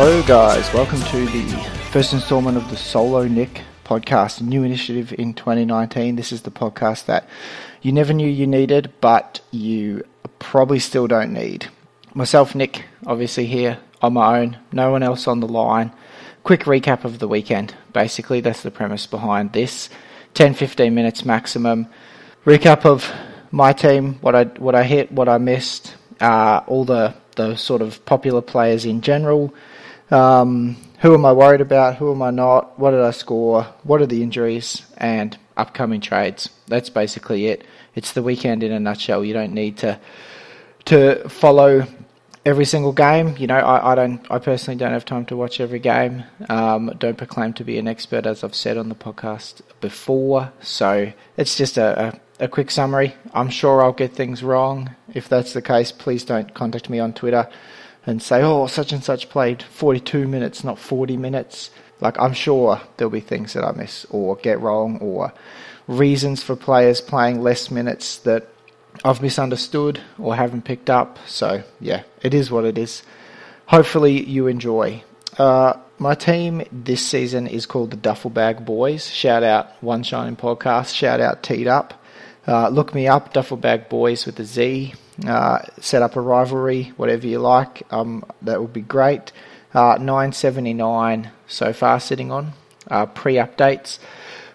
Hello, guys. Welcome to the first installment of the Solo Nick podcast, new initiative in 2019. This is the podcast that you never knew you needed, but you probably still don't need. Myself, Nick, obviously here on my own, no one else on the line. Quick recap of the weekend. Basically, that's the premise behind this. 10 15 minutes maximum. Recap of my team, what I what I hit, what I missed, uh, all the the sort of popular players in general. Um, who am I worried about? Who am I not? What did I score? What are the injuries? And upcoming trades. That's basically it. It's the weekend in a nutshell. You don't need to to follow every single game. You know, I, I don't. I personally don't have time to watch every game. Um, don't proclaim to be an expert, as I've said on the podcast before. So it's just a, a, a quick summary. I'm sure I'll get things wrong. If that's the case, please don't contact me on Twitter and say, "Oh, such and such played 42 minutes, not 40 minutes." Like I'm sure there'll be things that I miss or get wrong, or reasons for players playing less minutes that I've misunderstood or haven't picked up. So, yeah, it is what it is. Hopefully, you enjoy. Uh, my team this season is called the Duffel Bag Boyz. Shout out One Shining Podcast. Shout out Teed Up. Uh, look me up, Duffel Bag Boyz with a Z. Uh, set up a rivalry, whatever you like. Um, that would be great. Uh, 979 so far sitting on. Uh, Pre updates.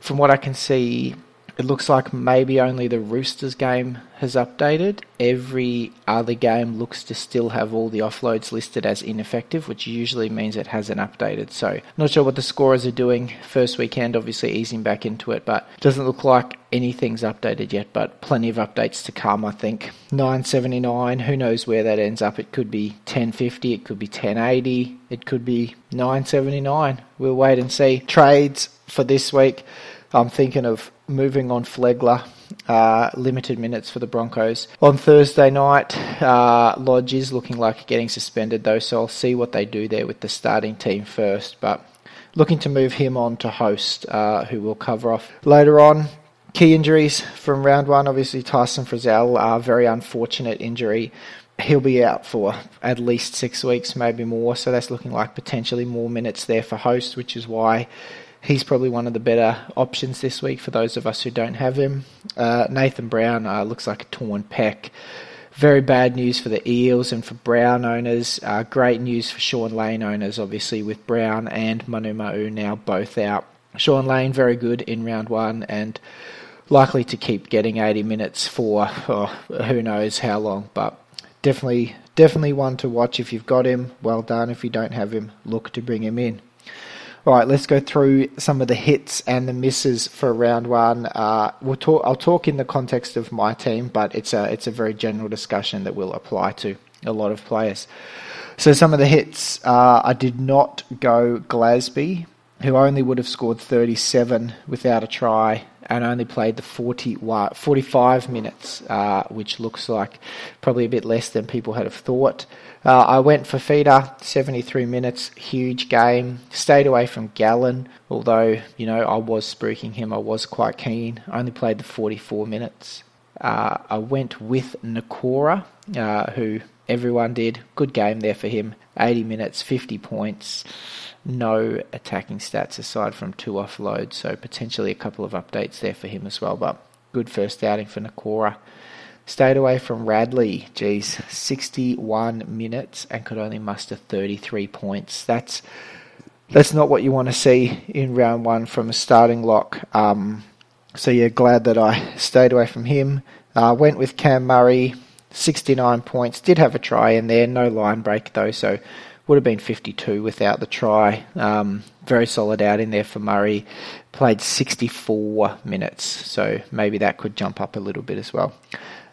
From what I can see, it looks like maybe only the Roosters game has updated. Every other game looks to still have all the offloads listed as ineffective, which usually means it hasn't updated. So, not sure what the scorers are doing. First weekend, obviously easing back into it, but doesn't look like anything's updated yet. But plenty of updates to come, I think. 979, who knows where that ends up? It could be 1050, it could be 1080, it could be 979. We'll wait and see. Trades for this week. I'm thinking of moving on Flegler. Uh, limited minutes for the Broncos. On Thursday night, uh, Lodge is looking like getting suspended though, so I'll see what they do there with the starting team first. But looking to move him on to host, uh, who will cover off later on. Key injuries from round one, obviously Tyson Frizell, uh, very unfortunate injury. He'll be out for at least six weeks, maybe more. So that's looking like potentially more minutes there for host, which is why he's probably one of the better options this week for those of us who don't have him. Uh, Nathan Brown uh, looks like a torn pec. Very bad news for the Eels and for Brown owners. Uh, great news for Shaun Lane owners, obviously, with Brown and Manu Ma'u now both out. Shaun Lane, very good in round one and likely to keep getting 80 minutes for oh, who knows how long, but definitely, definitely one to watch if you've got him. Well done. If you don't have him, look to bring him in. All right, let's go through some of the hits and the misses for round one. Uh, we'll talk. I'll talk in the context of my team, but it's a it's a very general discussion that will apply to a lot of players. So some of the hits, uh, I did not go Glasby, who only would have scored 37 without a try and only played the 40, 45 minutes, uh, which looks like probably a bit less than people had have thought. Uh, I went for Feeder, 73 minutes, huge game. Stayed away from Gallon, although, you know, I was spruiking him. I was quite keen. Only played the 44 minutes. Uh, I went with Nikora, uh, who everyone did. Good game there for him. 80 minutes, 50 points. No attacking stats aside from two offloads, so potentially a couple of updates there for him as well. But good first outing for Nikora. Stayed away from Radley, geez, 61 minutes and could only muster 33 points. That's that's not what you want to see in round one from a starting lock. Um, so yeah, glad that I stayed away from him. Uh, went with Cam Murray, 69 points. Did have a try in there, no line break though, so would have been 52 without the try. Um, very solid out in there for Murray. Played 64 minutes, so maybe that could jump up a little bit as well.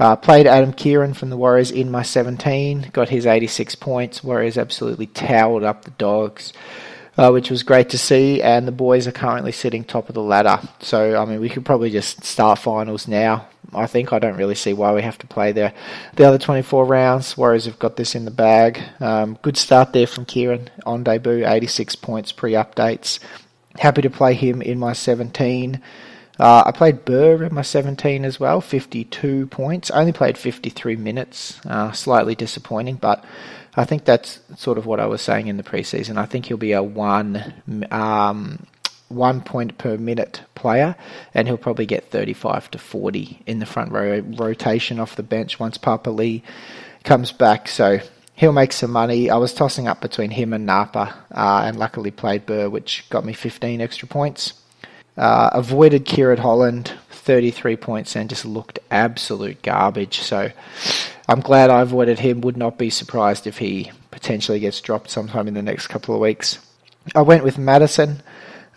Uh, played Adam Keighran from the Warriors in my 17, got his 86 points. Warriors absolutely towelled up the Dogs, uh, which was great to see. And the boys are currently sitting top of the ladder. So, I mean, we could probably just start finals now. I think I don't really see why we have to play the the other 24 rounds. Warriors have got this in the bag. Um, good start there from Keighran on debut, 86 points pre updates. Happy to play him in my 17. Uh, I played Burr in my 17 as well, 52 points. Only played 53 minutes, uh, slightly disappointing, but I think that's sort of what I was saying in the preseason. I think he'll be a one um, one point per minute player, and he'll probably get 35 to 40 in the front row rotation off the bench once Papalii comes back. So he'll make some money. I was tossing up between him and Napa, uh, and luckily played Burr, which got me 15 extra points. Uh, avoided Kieran Holland, 33 points, and just looked absolute garbage. So I'm glad I avoided him. Would not be surprised if he potentially gets dropped sometime in the next couple of weeks. I went with Madison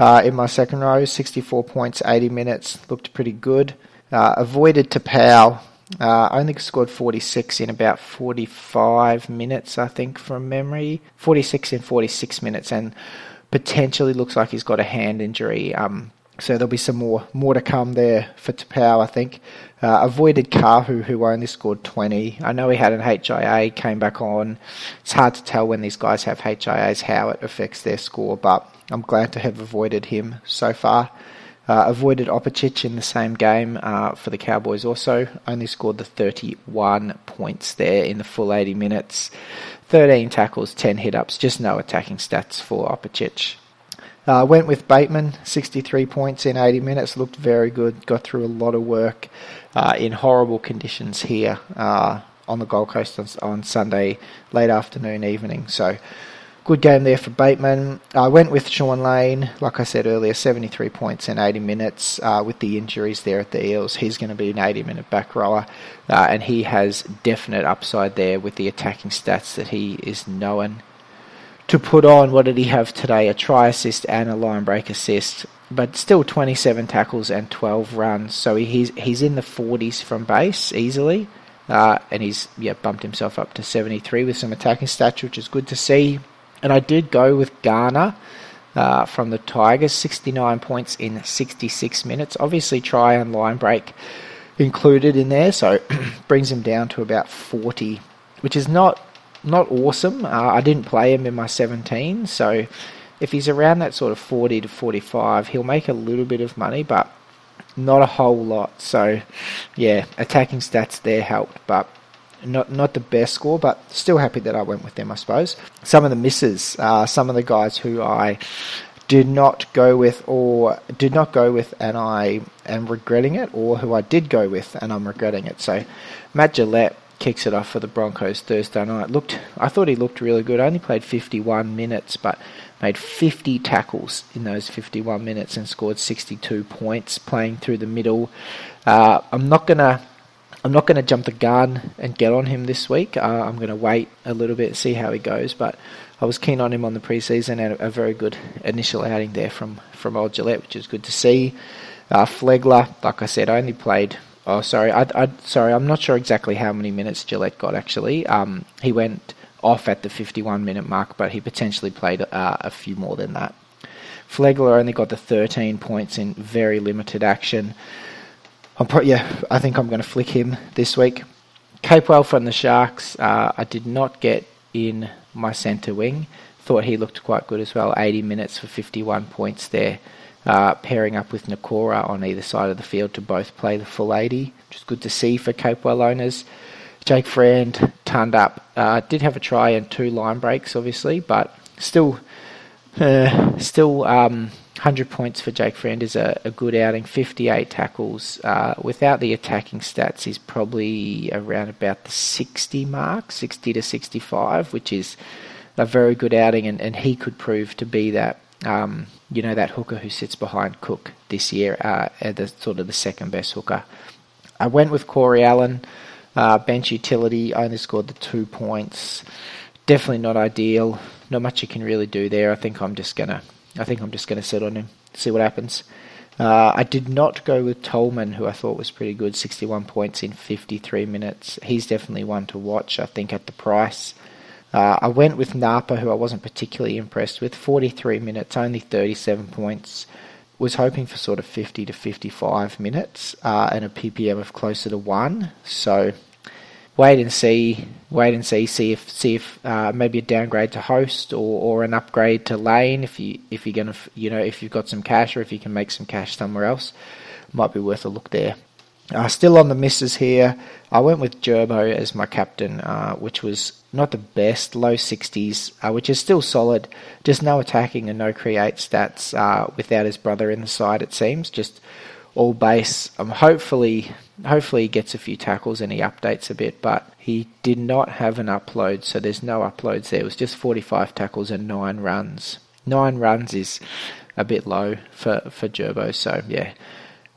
uh, in my second row, 64 points, 80 minutes, looked pretty good. Uh, avoided Tapau, uh, only scored 46 in about 45 minutes, I think, from memory. 46 in 46 minutes, and potentially looks like he's got a hand injury. Um, so there'll be some more more to come there for Tapau, I think. Uh, avoided Kahu, who only scored 20. I know he had an HIA, came back on. It's hard to tell when these guys have HIAs how it affects their score, but I'm glad to have avoided him so far. Uh, avoided Opacic in the same game uh, for the Cowboys also. Only scored the 31 points there in the full 80 minutes. 13 tackles, 10 hit ups, just no attacking stats for Opacic. Uh, went with Bateman, 63 points in 80 minutes, looked very good, got through a lot of work uh, in horrible conditions here uh, on the Gold Coast on, on, Sunday, late afternoon, evening. So, good game there for Bateman. I went with Shaun Lane, like I said earlier, 73 points in 80 minutes uh, with the injuries there at the Eels. He's going to be an 80 minute back rower, uh, and he has definite upside there with the attacking stats that he is known to put on. What did he have today? A try assist and a line break assist, but still 27 tackles and 12 runs. So he's he's in the 40s from base easily, uh, and he's yeah bumped himself up to 73 with some attacking stats, which is good to see. And I did go with Garner. Uh, from the Tigers, 69 points in 66 minutes. Obviously, try and line break included in there, so brings him down to about 40, which is not not awesome. Uh, I didn't play him in my 17, so if he's around that sort of 40 to 45, he'll make a little bit of money, but not a whole lot. So, yeah, attacking stats there helped, but not not the best score, but still happy that I went with them, I suppose. Some of the misses, uh, some of the guys who I did not go with or did not go with and I am regretting it, or who I did go with and I'm regretting it. So, Matt Gillett kicks it off for the Broncos Thursday night. Looked, I thought he looked really good. Only played 51 minutes, but made 50 tackles in those 51 minutes and scored 62 points playing through the middle. Uh, I'm not gonna. I'm not going to jump the gun and get on him this week. Uh, I'm going to wait a little bit, see how he goes. But I was keen on him on the preseason and a, very good initial outing there from, from old Gillett, which is good to see. Uh, Flegler, like I said, only played Oh, sorry. I, I, sorry. I'm not sure exactly how many minutes Gillett got. Actually, um, he went off at the 51 minute mark, but he potentially played uh, a few more than that. Flegler only got the 13 points in very limited action. Pro- yeah, I think I'm going to flick him this week. Capewell from the Sharks. Uh, I did not get in my centre wing. Thought he looked quite good as well. 80 minutes for 51 points there uh, pairing up with Nikora on either side of the field to both play the full 80, which is good to see for Capewell owners. Jake Friend turned up, uh, did have a try and two line breaks, obviously, but still, uh, still um, 100 points for Jake Friend is a, a good outing. 58 tackles. Uh, without the attacking stats, he's probably around about the 60 mark, 60 to 65, which is a very good outing, and, and he could prove to be that um, you know, that hooker who sits behind Cook this year, uh, the sort of the second best hooker. I went with Corey Allen, uh, bench utility, I only scored the two points. definitely not ideal. Not much you can really do there. I think I'm just gonna. I think I'm just gonna sit on him, see what happens. Uh, I did not go with Tolman, who I thought was pretty good, 61 points in 53 minutes. He's definitely one to watch, I think, at the price. Uh, I went with Napa, who I wasn't particularly impressed with, 43 minutes, only 37 points. Was hoping for sort of 50 to 55 minutes uh, and a PPM of closer to one. So wait and see, wait and see, see if see if uh, maybe a downgrade to host or, or an upgrade to lane if you if you're gonna you know if you've got some cash or if you can make some cash somewhere else, might be worth a look there. Uh, still on the misses here. I went with Gerbo as my captain, uh, which was not the best, low 60s, uh, which is still solid. Just no attacking and no create stats uh, without his brother in the side, it seems. Just all base. Um, hopefully, hopefully he gets a few tackles and he updates a bit, but he did not have an upload, so there's no uploads there. It was just 45 tackles and nine runs. Nine runs is a bit low for for Gerbo, so yeah.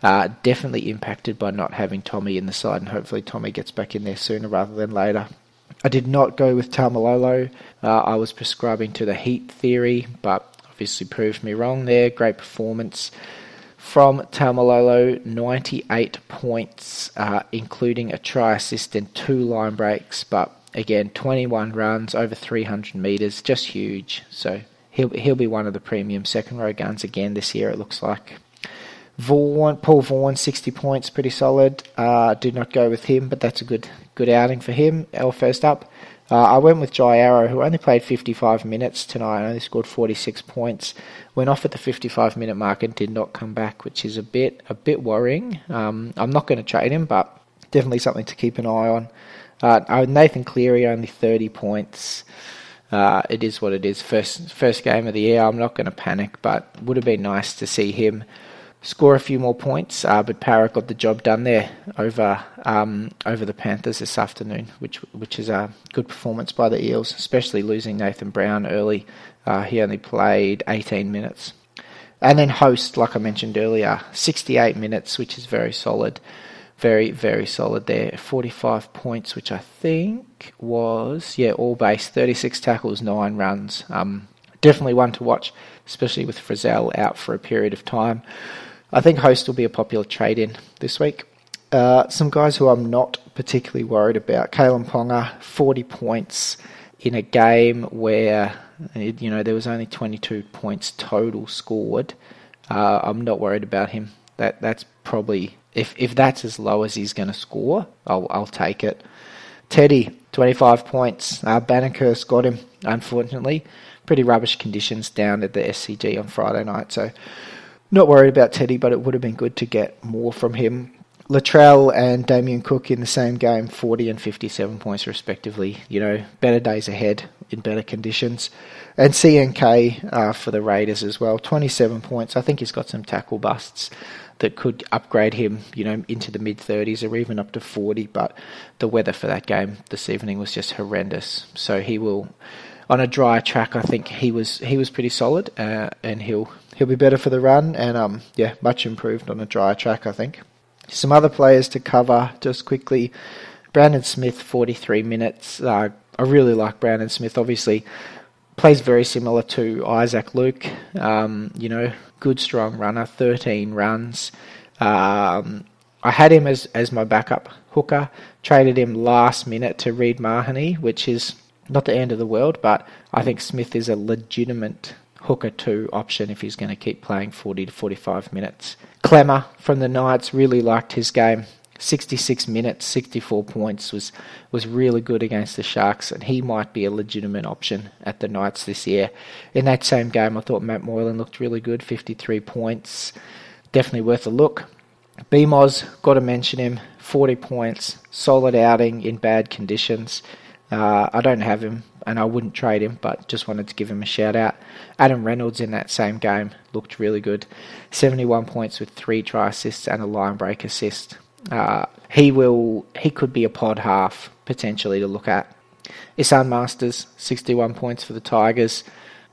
Uh, definitely impacted by not having Tommy in the side, and hopefully Tommy gets back in there sooner rather than later. I did not go with Taumalolo. Uh, I was prescribing to the heat theory, but obviously proved me wrong there. Great performance from Taumalolo, 98 points, uh, including a try assist and two line breaks. But again, 21 runs, over 300 metres, just huge. So he'll he'll be one of the premium second row guns again this year. It looks like. Vaughan, Paul Vaughan, 60 points, pretty solid. Uh, did not go with him, but that's a good good outing for him. L first up. Uh, I went with Jai Arrow, who only played 55 minutes tonight, and only scored 46 points. Went off at the 55 minute mark and did not come back, which is a bit a bit worrying. Um, I'm not going to trade him, but definitely something to keep an eye on. Uh, Nathan Cleary only 30 points. Uh, it is what it is. First first game of the year. I'm not going to panic, but would have been nice to see him score a few more points. Uh, but Parra got the job done there over um, over the Panthers this afternoon, which which is a good performance by the Eels, especially losing Nathan Brown early. Uh, he only played 18 minutes. And then host, like I mentioned earlier, 68 minutes, which is very solid. Very, very solid there. 45 points, which I think was, yeah, all base, 36 tackles, 9 runs. Um, definitely one to watch, especially with Frizell out for a period of time. I think Host will be a popular trade in this week. Uh, some guys who I'm not particularly worried about. Kalyn Ponga, 40 points in a game where you know there was only 22 points total scored. Uh, I'm not worried about him. That that's probably if if that's as low as he's going to score, I'll I'll take it. Teddy, 25 points. Uh, got him, unfortunately. Pretty rubbish conditions down at the SCG on Friday night, so not worried about Teddy, but it would have been good to get more from him. Latrell and Damien Cook in the same game, 40 and 57 points respectively. You know, better days ahead in better conditions. And CNK uh, for the Raiders as well, 27 points. I think he's got some tackle busts that could upgrade him, you know, into the mid 30s or even up to 40. But the weather for that game this evening was just horrendous. So he will, on a dry track, I think he was he was pretty solid, uh, and he'll he'll be better for the run. And um, yeah, much improved on a dry track, I think. Some other players to cover just quickly. Brandon Smith, 43 minutes. Uh, I really like Brandon Smith. Obviously, plays very similar to Isaac Luke. Um, you know, good strong runner, 13 runs. Um, I had him as, as my backup hooker. Traded him last minute to Reed Mahoney, which is not the end of the world, but I think Smith is a legitimate hooker two option if he's going to keep playing 40 to 45 minutes. Clemmer from the Knights really liked his game. 66 minutes, 64 points was was really good against the Sharks, and he might be a legitimate option at the Knights this year. In that same game, I thought Matt Moylan looked really good, 53 points, definitely worth a look. BMOS, got to mention him, 40 points, solid outing in bad conditions. Uh, I don't have him, and I wouldn't trade him, but just wanted to give him a shout out. Adam Reynolds in that same game looked really good. 71 points with three try assists and a line break assist. Uh, he will. He could be a pod half potentially to look at. Esan Marsters, 61 points for the Tigers.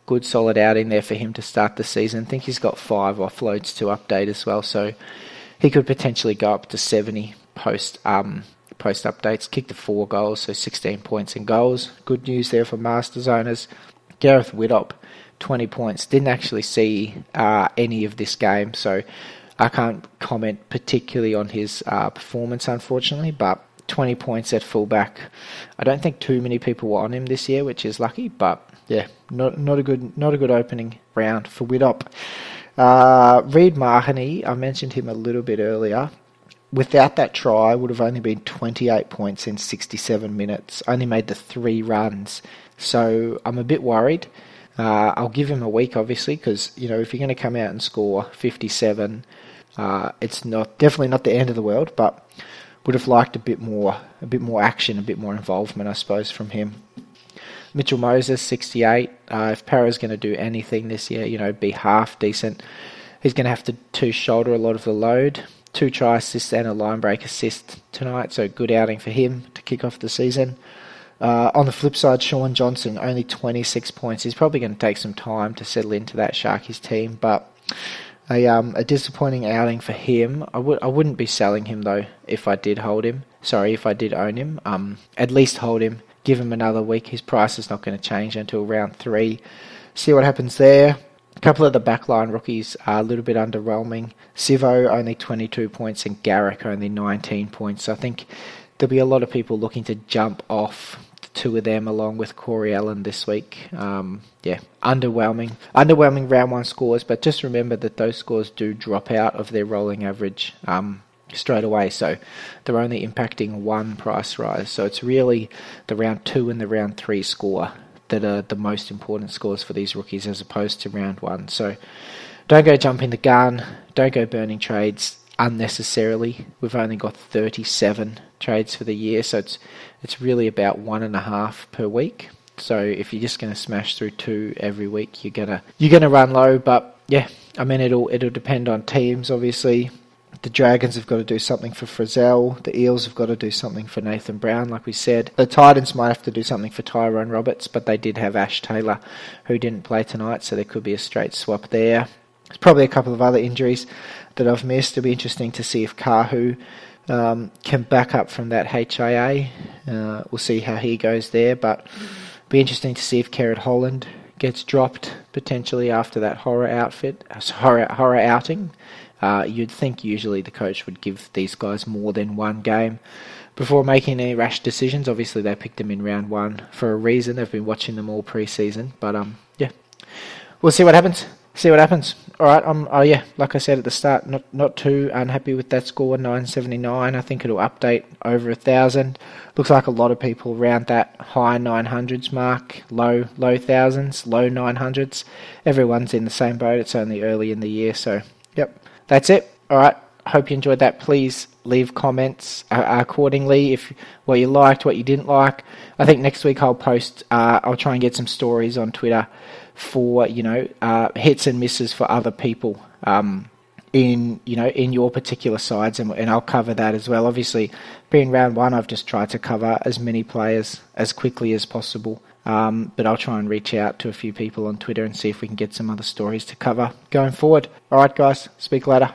Good solid outing there for him to start the season. I think he's got five offloads to update as well, so he could potentially go up to 70 post um, post updates. Kicked the four goals, so 16 points in goals. Good news there for Marsters owners. Gareth Widdop, 20 points. Didn't actually see uh, any of this game, so I can't comment particularly on his uh, performance, unfortunately, but 20 points at fullback. I don't think too many people were on him this year, which is lucky, but yeah, not not a good not a good opening round for Widdop. Uh, Reed Mahoney, I mentioned him a little bit earlier. Without that try, would have only been 28 points in 67 minutes. Only made the three runs, so I'm a bit worried. Uh, I'll give him a week, obviously, because you know if you're going to come out and score 57, uh, it's not definitely not the end of the world, but would have liked a bit more, a bit more action, a bit more involvement, I suppose, from him. Mitchell Moses, 68. Uh, if Parra's going to do anything this year, you know, be half decent, he's going to have to to shoulder a lot of the load. Two try assists and a line break assist tonight, so good outing for him to kick off the season. Uh, on the flip side, Shaun Johnson, only 26 points. He's probably going to take some time to settle into that Sharkies team, but a, um, a disappointing outing for him. I would I wouldn't be selling him though if I did hold him. Sorry, if I did own him. Um, at least hold him. Give him another week. His price is not going to change until round three. See what happens there. A couple of the backline rookies are a little bit underwhelming. Sivo only 22 points and Garrick only 19 points. So I think there'll be a lot of people looking to jump off the two of them along with Corey Allen this week. Um, yeah, underwhelming. Underwhelming round one scores, but just remember that those scores do drop out of their rolling average. Um, straight away. So they're only impacting one price rise. So it's really the round two and the round three score that are the most important scores for these rookies as opposed to round one. So don't go jumping the gun. Don't go burning trades unnecessarily. We've only got 37 trades for the year, so it's it's really about one and a half per week. So if you're just going to smash through two every week, you're gonna you're gonna run low. But yeah, I mean it'll it'll depend on teams, obviously. The Dragons have got to do something for Frizell. The Eels have got to do something for Nathan Brown, like we said. The Titans might have to do something for Tyrone Roberts, but they did have Ash Taylor, who didn't play tonight, so there could be a straight swap there. There's probably a couple of other injuries that I've missed. It'll be interesting to see if Kahu um, can back up from that HIA. Uh, we'll see how he goes there, but be interesting to see if Kerrod Holland gets dropped potentially after that horror outfit, uh, horror horror outing. Uh, you'd think usually the coach would give these guys more than one game before making any rash decisions. Obviously, they picked them in round one for a reason. They've been watching them all pre-season, but um, yeah, we'll see what happens. See what happens. All right. Um. Oh yeah. Like I said at the start, not not too unhappy with that score, nine seventy nine. I think it'll update over a thousand. Looks like a lot of people around that high nine hundreds mark, low low thousands, low nine hundreds. Everyone's in the same boat. It's only early in the year, so yep. That's it. All right. Hope you enjoyed that. Please leave comments uh, accordingly if what you liked, what you didn't like. I think next week I'll post. Uh, I'll try and get some stories on Twitter for you know uh, hits and misses for other people um, in you know in your particular sides, and, and I'll cover that as well. Obviously, being round one, I've just tried to cover as many players as quickly as possible. Um, but I'll try and reach out to a few people on Twitter and see if we can get some other stories to cover going forward. All right, guys, speak later.